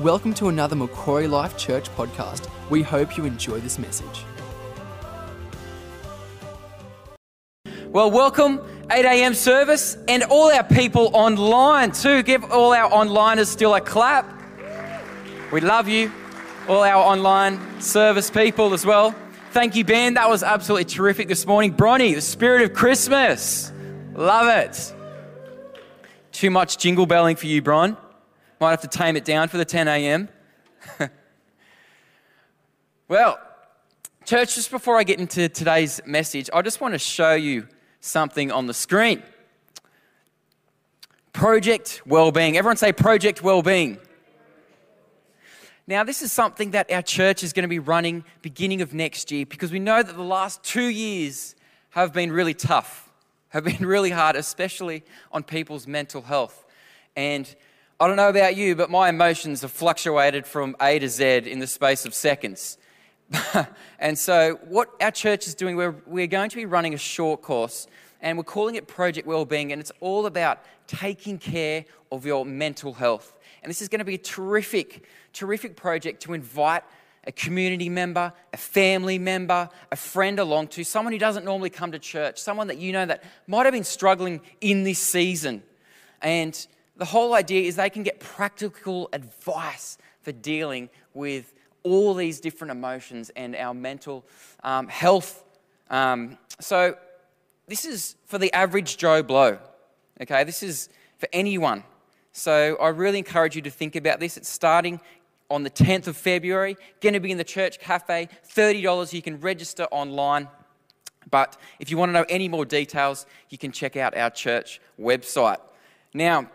Welcome to another Macquarie Life Church podcast. We hope you enjoy this message. Well, welcome 8 a.m. service and all our people online too. Give all our onliners still a clap. We love you, all our online service people as well. Thank you, Ben. That was absolutely terrific this morning. Bronny, the spirit of Christmas. Love it. Too much jingle belling for you, Bron. Might have to tame it down for the 10 a.m. well, church, just before I get into today's message, I just want to show you something on the screen. Project Wellbeing. Everyone say Project Wellbeing. Now, this is something that our church is going to be running beginning of next year because we know that the last two years have been really tough, have been really hard, especially on people's mental health. And I don't know about you, but my emotions have fluctuated from A to Z in the space of seconds. and so, what our church is doing, we're, we're going to be running a short course and we're calling it Project Wellbeing, and it's all about taking care of your mental health. And this is going to be a terrific, terrific project to invite a community member, a family member, a friend along to, someone who doesn't normally come to church, someone that you know that might have been struggling in this season. And the whole idea is they can get practical advice for dealing with all these different emotions and our mental um, health. Um, so, this is for the average Joe Blow. Okay, this is for anyone so I really encourage you to think about this. It's starting on the 10th of February, going to be in the church cafe, $30. You can register online. But if you want to know any more details, you can check out our church website. Now,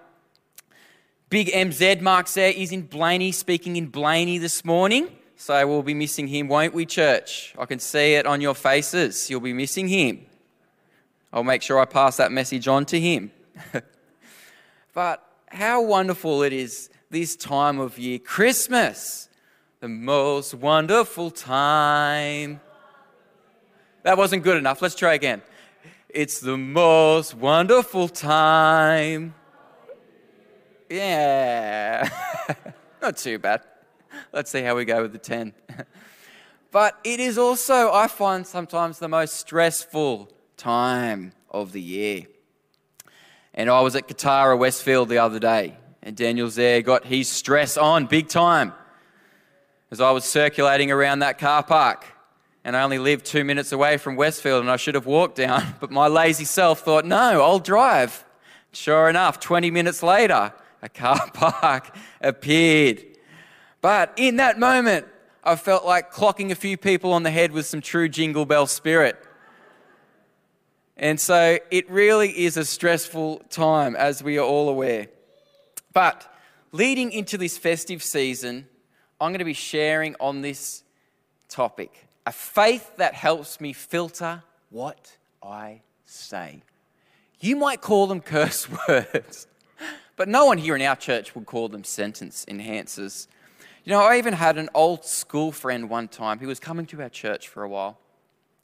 Big MZ Mark there is in Blayney, speaking in Blayney this morning. So we'll be missing him, won't we, church? I can see it on your faces. You'll be missing him. I'll make sure I pass that message on to him. but how wonderful it is this time of year. Christmas, the most wonderful time. That wasn't good enough. Let's try again. It's the most wonderful time. Yeah. Not too bad. Let's see how we go with the 10. but it is also, I find, sometimes the most stressful time of the year. And I was at Kotara Westfield the other day, and Daniel's there, got his stress on big time as I was circulating around that car park. And I only lived two minutes away from Westfield, and I should have walked down. But my lazy self thought, no, I'll drive. Sure enough, 20 minutes later, a car park appeared. But in that moment, I felt like clocking a few people on the head with some true jingle bell spirit. And so it really is a stressful time, as we are all aware. But leading into this festive season, I'm going to be sharing on this topic a faith that helps me filter what I say. You might call them curse words, but no one here in our church would call them sentence enhancers. You know, I even had an old school friend one time who was coming to our church for a while,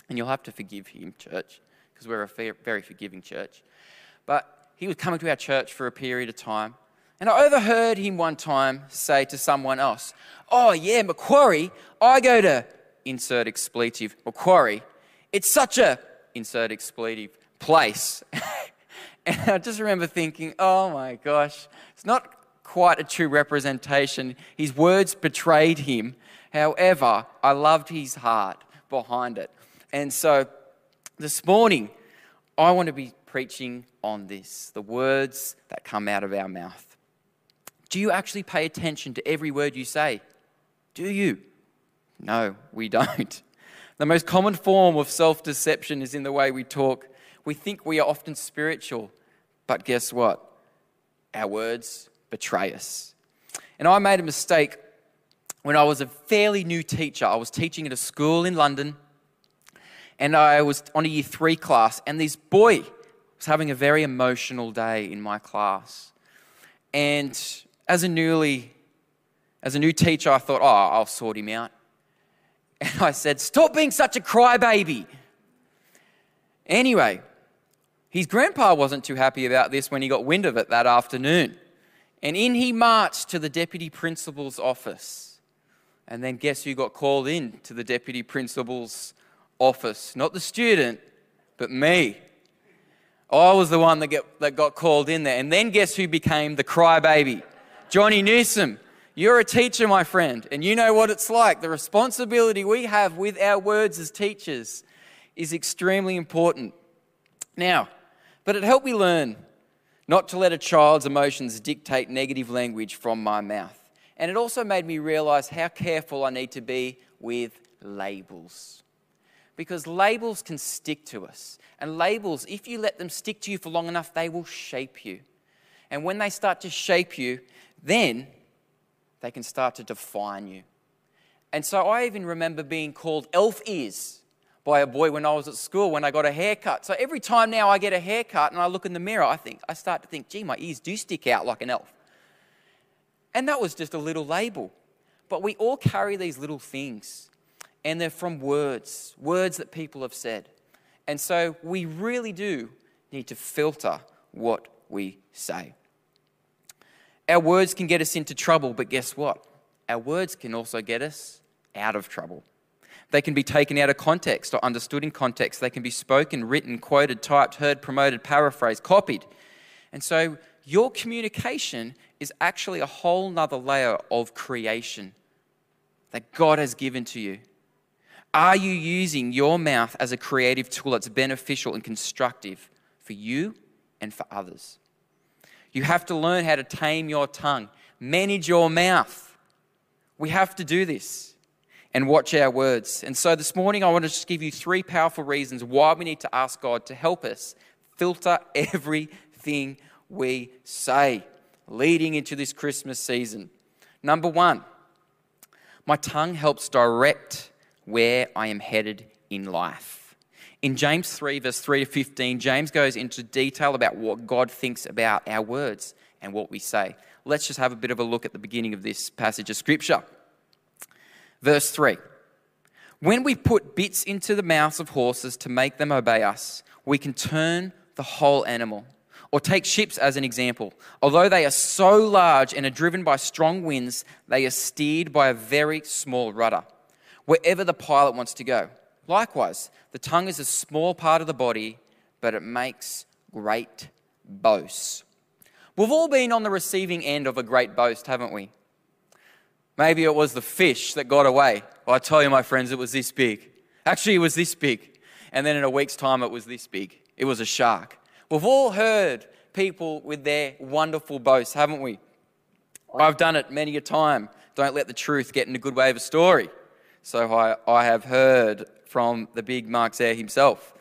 and you'll have to forgive him, church because we're a very forgiving church. But he was coming to our church for a period of time. And I overheard him one time say to someone else, Oh, yeah, Macquarie, I go to insert expletive, Macquarie. It's such a insert expletive place. and I just remember thinking, Oh my gosh, it's not quite a true representation. His words betrayed him. However, I loved his heart behind it. And so this morning, I want to be preaching on this the words that come out of our mouth. Do you actually pay attention to every word you say? Do you? No, we don't. The most common form of self deception is in the way we talk. We think we are often spiritual, but guess what? Our words betray us. And I made a mistake when I was a fairly new teacher. I was teaching at a school in London and I was on a year three class, and this boy was having a very emotional day in my class. And as a newly, as a new teacher, I thought, oh, I'll sort him out. And I said, stop being such a crybaby. Anyway, his grandpa wasn't too happy about this when he got wind of it that afternoon. And in he marched to the deputy principal's office. And then guess who got called in to the deputy principal's office? Not the student, but me. I was the one that, get, that got called in there. And then guess who became the crybaby? Johnny Newsom. You're a teacher, my friend, and you know what it's like. The responsibility we have with our words as teachers is extremely important. Now, but it helped me learn not to let a child's emotions dictate negative language from my mouth. And it also made me realize how careful I need to be with labels. Because labels can stick to us. And labels, if you let them stick to you for long enough, they will shape you. And when they start to shape you, then they can start to define you. And so I even remember being called elf ears by a boy when I was at school when I got a haircut. So every time now I get a haircut and I look in the mirror, I think I start to think, gee, my ears do stick out like an elf. And that was just a little label. But we all carry these little things, and they're from words, words that people have said. And so we really do need to filter what we say. Our words can get us into trouble, but guess what? Our words can also get us out of trouble. They can be taken out of context or understood in context. They can be spoken, written, quoted, typed, heard, promoted, paraphrased, copied. And so your communication is actually a whole nother layer of creation that God has given to you. Are you using your mouth as a creative tool that's beneficial and constructive for you and for others? You have to learn how to tame your tongue, manage your mouth. We have to do this and watch our words. And so this morning, I want to just give you three powerful reasons why we need to ask God to help us filter everything we say leading into this Christmas season. Number one, my tongue helps direct where I am headed in life. In James 3, verse 3 to 15, James goes into detail about what God thinks about our words and what we say. Let's just have a bit of a look at the beginning of this passage of Scripture. Verse 3 When we put bits into the mouths of horses to make them obey us, we can turn the whole animal. Or take ships as an example. Although they are so large and are driven by strong winds, they are steered by a very small rudder, wherever the pilot wants to go. Likewise, the tongue is a small part of the body, but it makes great boasts. We've all been on the receiving end of a great boast, haven't we? Maybe it was the fish that got away. Well, I tell you, my friends, it was this big. Actually, it was this big. And then in a week's time, it was this big. It was a shark. We've all heard people with their wonderful boasts, haven't we? I've done it many a time. Don't let the truth get in a good way of a story. So I, I have heard from the big Mark Zare himself.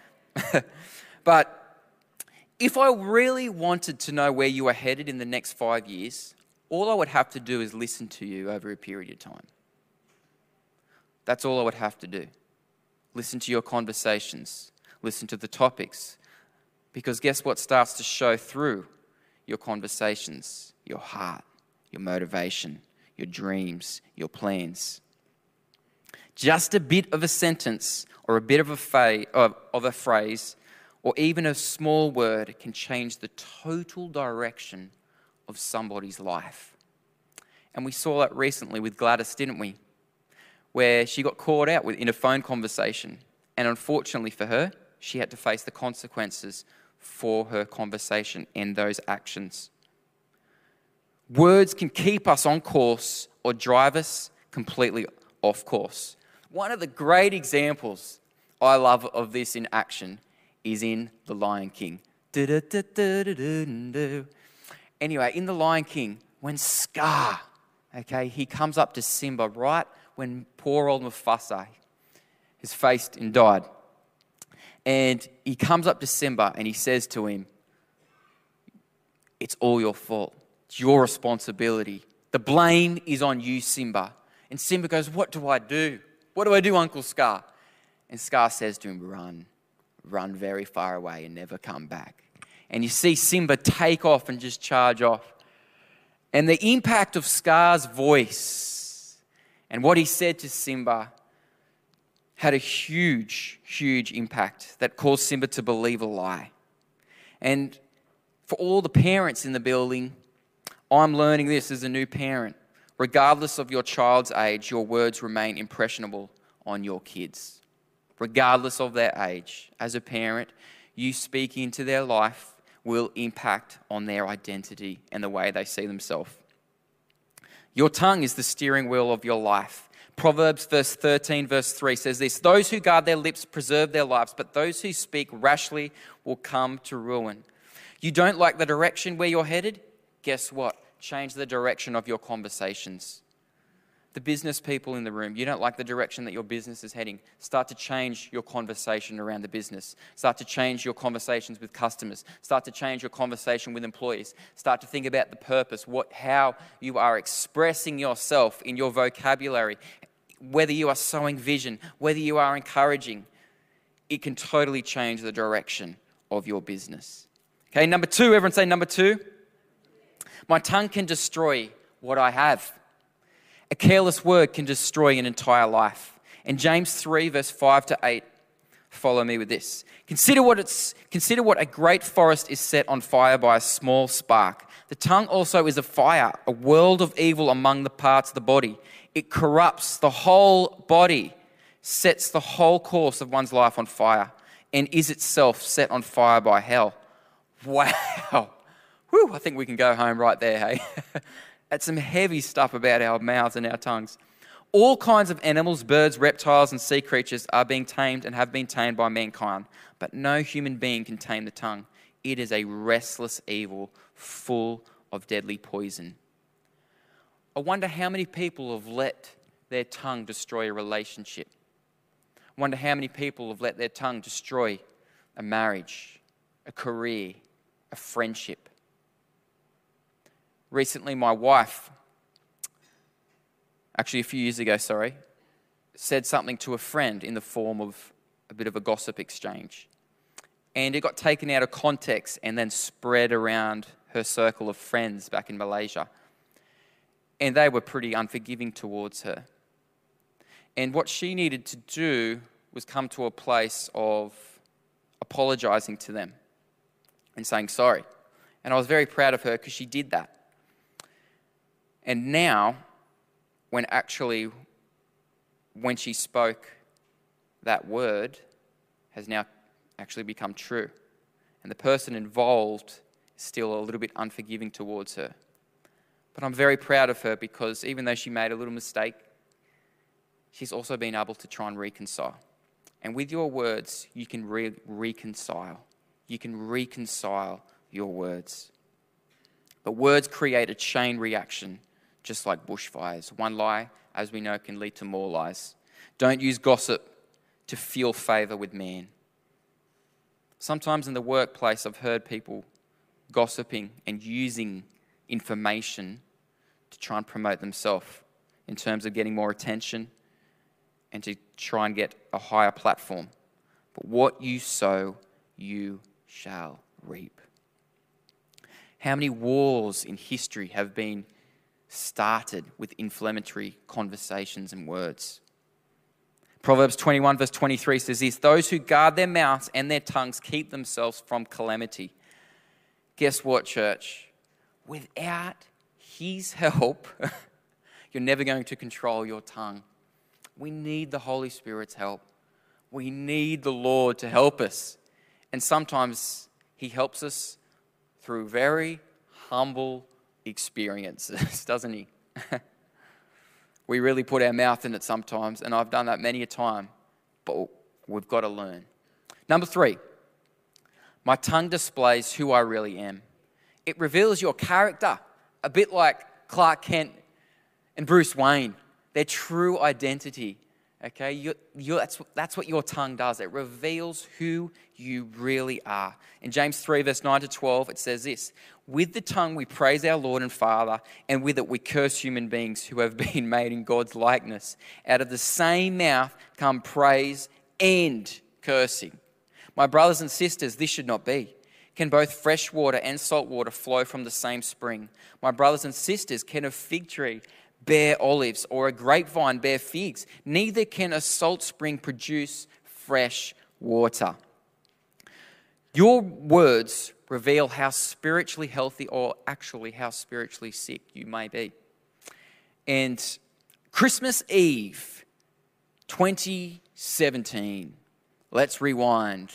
but if I really wanted to know where you are headed in the next five years, all I would have to do is listen to you over a period of time. That's all I would have to do. Listen to your conversations, listen to the topics. Because guess what starts to show through your conversations? Your heart, your motivation, your dreams, your plans. Just a bit of a sentence or a bit of a, fa- of a phrase or even a small word can change the total direction of somebody's life. And we saw that recently with Gladys, didn't we? Where she got caught out in a phone conversation. And unfortunately for her, she had to face the consequences for her conversation and those actions. Words can keep us on course or drive us completely off course. One of the great examples I love of this in action is in The Lion King. Anyway, in The Lion King, when Scar, okay, he comes up to Simba right when poor old Mufasa has faced and died. And he comes up to Simba and he says to him, It's all your fault. It's your responsibility. The blame is on you, Simba. And Simba goes, What do I do? What do I do, Uncle Scar? And Scar says to him, Run, run very far away and never come back and you see Simba take off and just charge off. And the impact of Scar's voice and what he said to Simba had a huge, huge impact that caused Simba to believe a lie. And for all the parents in the building, I'm learning this as a new parent. Regardless of your child's age, your words remain impressionable on your kids. Regardless of their age, as a parent, you speak into their life will impact on their identity and the way they see themselves. Your tongue is the steering wheel of your life. Proverbs verse 13 verse 3 says this, those who guard their lips preserve their lives, but those who speak rashly will come to ruin. You don't like the direction where you're headed? Guess what? Change the direction of your conversations the business people in the room, you don't like the direction that your business is heading, start to change your conversation around the business. Start to change your conversations with customers. Start to change your conversation with employees. Start to think about the purpose, what, how you are expressing yourself in your vocabulary, whether you are sowing vision, whether you are encouraging. It can totally change the direction of your business. Okay, number two, everyone say number two. My tongue can destroy what I have. A careless word can destroy an entire life. And James 3, verse 5 to 8, follow me with this. Consider what, it's, consider what a great forest is set on fire by a small spark. The tongue also is a fire, a world of evil among the parts of the body. It corrupts the whole body, sets the whole course of one's life on fire, and is itself set on fire by hell. Wow. Whew, I think we can go home right there, hey? That's some heavy stuff about our mouths and our tongues. All kinds of animals, birds, reptiles, and sea creatures are being tamed and have been tamed by mankind, but no human being can tame the tongue. It is a restless evil full of deadly poison. I wonder how many people have let their tongue destroy a relationship. I wonder how many people have let their tongue destroy a marriage, a career, a friendship recently my wife, actually a few years ago, sorry, said something to a friend in the form of a bit of a gossip exchange. And it got taken out of context and then spread around her circle of friends back in Malaysia. And they were pretty unforgiving towards her. And what she needed to do was come to a place of apologizing to them and saying sorry. And I was very proud of her because she did that. And now, when actually, when she spoke, that word has now actually become true. And the person involved is still a little bit unforgiving towards her. But I'm very proud of her because even though she made a little mistake, she's also been able to try and reconcile. And with your words, you can re- reconcile. You can reconcile your words. But words create a chain reaction just like bushfires. One lie, as we know, can lead to more lies. Don't use gossip to feel favor with man. Sometimes in the workplace, I've heard people gossiping and using information to try and promote themselves in terms of getting more attention and to try and get a higher platform. But what you sow, you shall reap. How many wars in history have been started with inflammatory conversations and words. Proverbs 21, verse 23 says this Those who guard their mouths and their tongues keep themselves from calamity. Guess what, church? Without His help, you're never going to control your tongue. We need the Holy Spirit's help. We need the Lord to help us. And sometimes He helps us through very humble experiences, doesn't he? we really put our mouth in it sometimes, and I've done that many a time, but we've got to learn. Number three, my tongue displays who I really am. It reveals your character, a bit like Clark Kent and Bruce Wayne, their true identity. Okay, you, you, that's, that's what your tongue does. It reveals who you really are. In James 3, verse 9 to 12, it says this With the tongue we praise our Lord and Father, and with it we curse human beings who have been made in God's likeness. Out of the same mouth come praise and cursing. My brothers and sisters, this should not be. Can both fresh water and salt water flow from the same spring? My brothers and sisters, can a fig tree bear olives or a grapevine bear figs. Neither can a salt spring produce fresh water. Your words reveal how spiritually healthy or actually how spiritually sick you may be. And Christmas Eve 2017, let's rewind.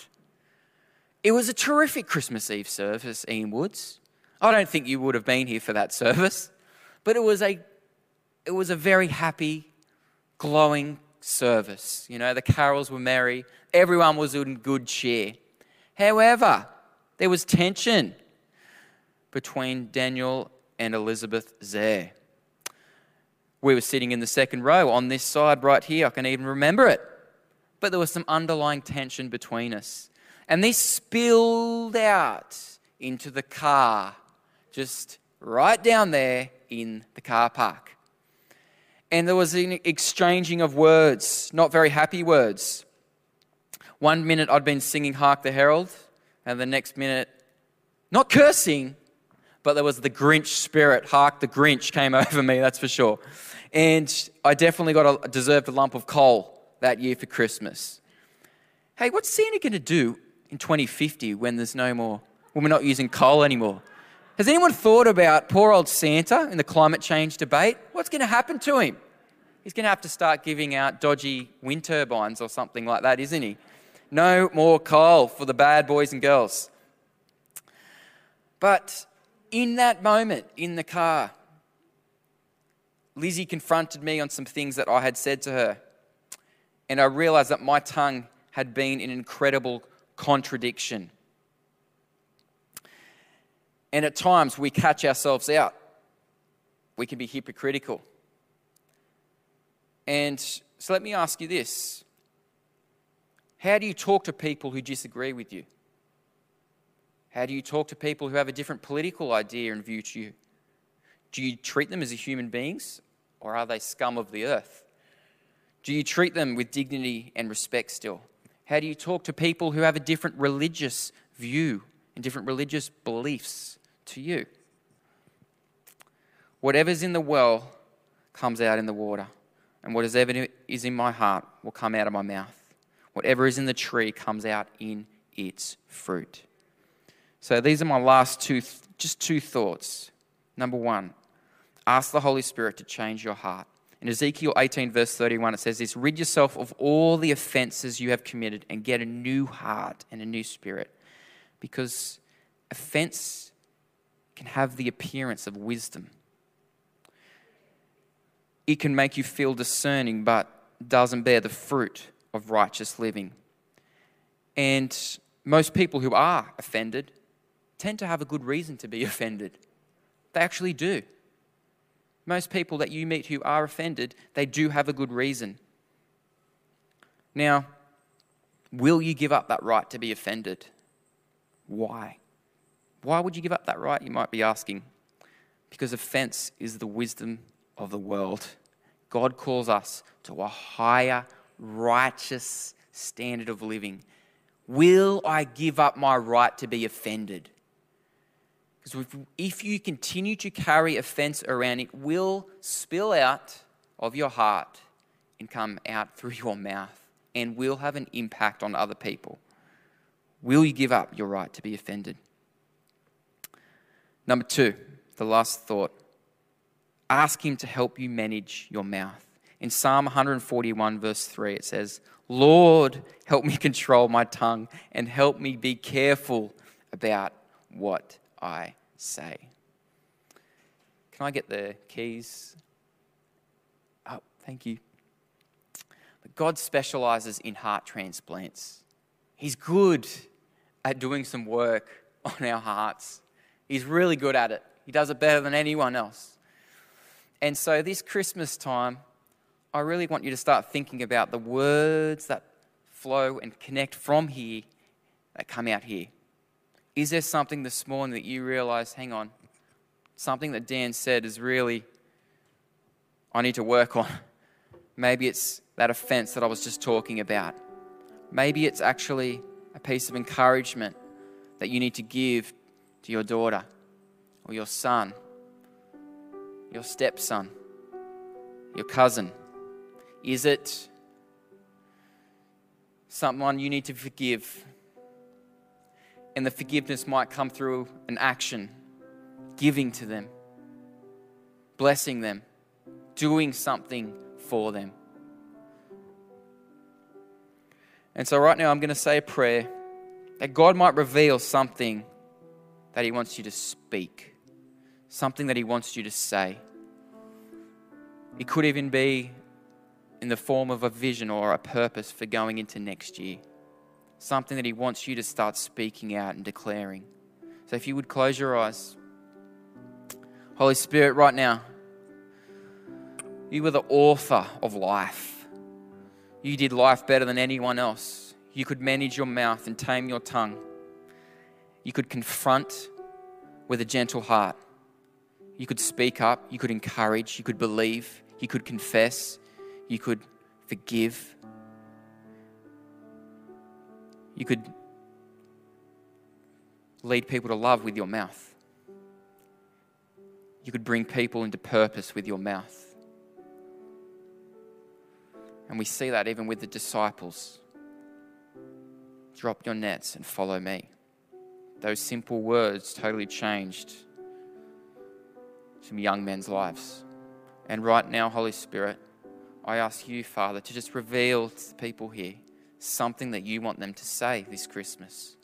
It was a terrific Christmas Eve service, Ian Woods. I don't think you would have been here for that service, but it was a, it was a very happy, glowing service. You know, the carols were merry, everyone was in good cheer. However, there was tension between Daniel and Elizabeth Zare. We were sitting in the second row on this side right here. I can even remember it. But there was some underlying tension between us. And this spilled out into the car, just right down there in the car park. And there was an exchanging of words, not very happy words. One minute I'd been singing Hark the Herald, and the next minute, not cursing, but there was the Grinch spirit. Hark the Grinch came over me, that's for sure. And I definitely got a deserved a lump of coal that year for Christmas. Hey, what's Santa going to do in 2050 when there's no more, when we're not using coal anymore? Has anyone thought about poor old Santa in the climate change debate? What's going to happen to him? He's going to have to start giving out dodgy wind turbines or something like that, isn't he? No more coal for the bad boys and girls. But in that moment in the car, Lizzie confronted me on some things that I had said to her. And I realized that my tongue had been an incredible contradiction. And at times we catch ourselves out. We can be hypocritical. And so let me ask you this how do you talk to people who disagree with you? How do you talk to people who have a different political idea and view to you? Do you treat them as human beings or are they scum of the earth? Do you treat them with dignity and respect still? How do you talk to people who have a different religious view and different religious beliefs to you? Whatever's in the well comes out in the water, and whatever is in my heart will come out of my mouth. Whatever is in the tree comes out in its fruit. So these are my last two, just two thoughts. Number one, ask the Holy Spirit to change your heart. In Ezekiel 18, verse 31, it says this Rid yourself of all the offenses you have committed and get a new heart and a new spirit. Because offense can have the appearance of wisdom. It can make you feel discerning, but doesn't bear the fruit of righteous living. And most people who are offended tend to have a good reason to be offended. They actually do. Most people that you meet who are offended, they do have a good reason. Now, will you give up that right to be offended? Why? Why would you give up that right, you might be asking? Because offense is the wisdom of the world. God calls us to a higher righteous standard of living. Will I give up my right to be offended? Because if you continue to carry offense around, it will spill out of your heart and come out through your mouth and will have an impact on other people. Will you give up your right to be offended? Number two, the last thought ask Him to help you manage your mouth. In Psalm 141, verse 3, it says, Lord, help me control my tongue and help me be careful about what I say. Can I get the keys? Oh, thank you. But God specializes in heart transplants. He's good at doing some work on our hearts. He's really good at it. He does it better than anyone else. And so, this Christmas time, I really want you to start thinking about the words that flow and connect from here that come out here. Is there something this morning that you realize, hang on, something that Dan said is really, I need to work on? Maybe it's that offense that I was just talking about. Maybe it's actually a piece of encouragement that you need to give to your daughter or your son, your stepson, your cousin is it someone you need to forgive? And the forgiveness might come through an action, giving to them, blessing them, doing something for them. And so, right now, I'm going to say a prayer that God might reveal something that He wants you to speak, something that He wants you to say. It could even be in the form of a vision or a purpose for going into next year, something that He wants you to start speaking out and declaring. So, if you would close your eyes, Holy Spirit, right now, you are the author of life. You did life better than anyone else. You could manage your mouth and tame your tongue. You could confront with a gentle heart. You could speak up. You could encourage. You could believe. You could confess. You could forgive. You could lead people to love with your mouth. You could bring people into purpose with your mouth. And we see that even with the disciples. Drop your nets and follow me. Those simple words totally changed some young men's lives. And right now, Holy Spirit, I ask you, Father, to just reveal to the people here something that you want them to say this Christmas,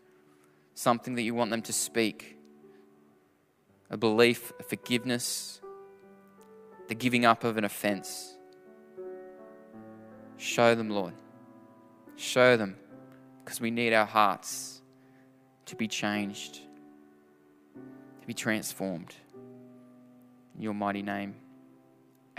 something that you want them to speak, a belief, a forgiveness, the giving up of an offense Show them, Lord. Show them because we need our hearts to be changed, to be transformed. In your mighty name,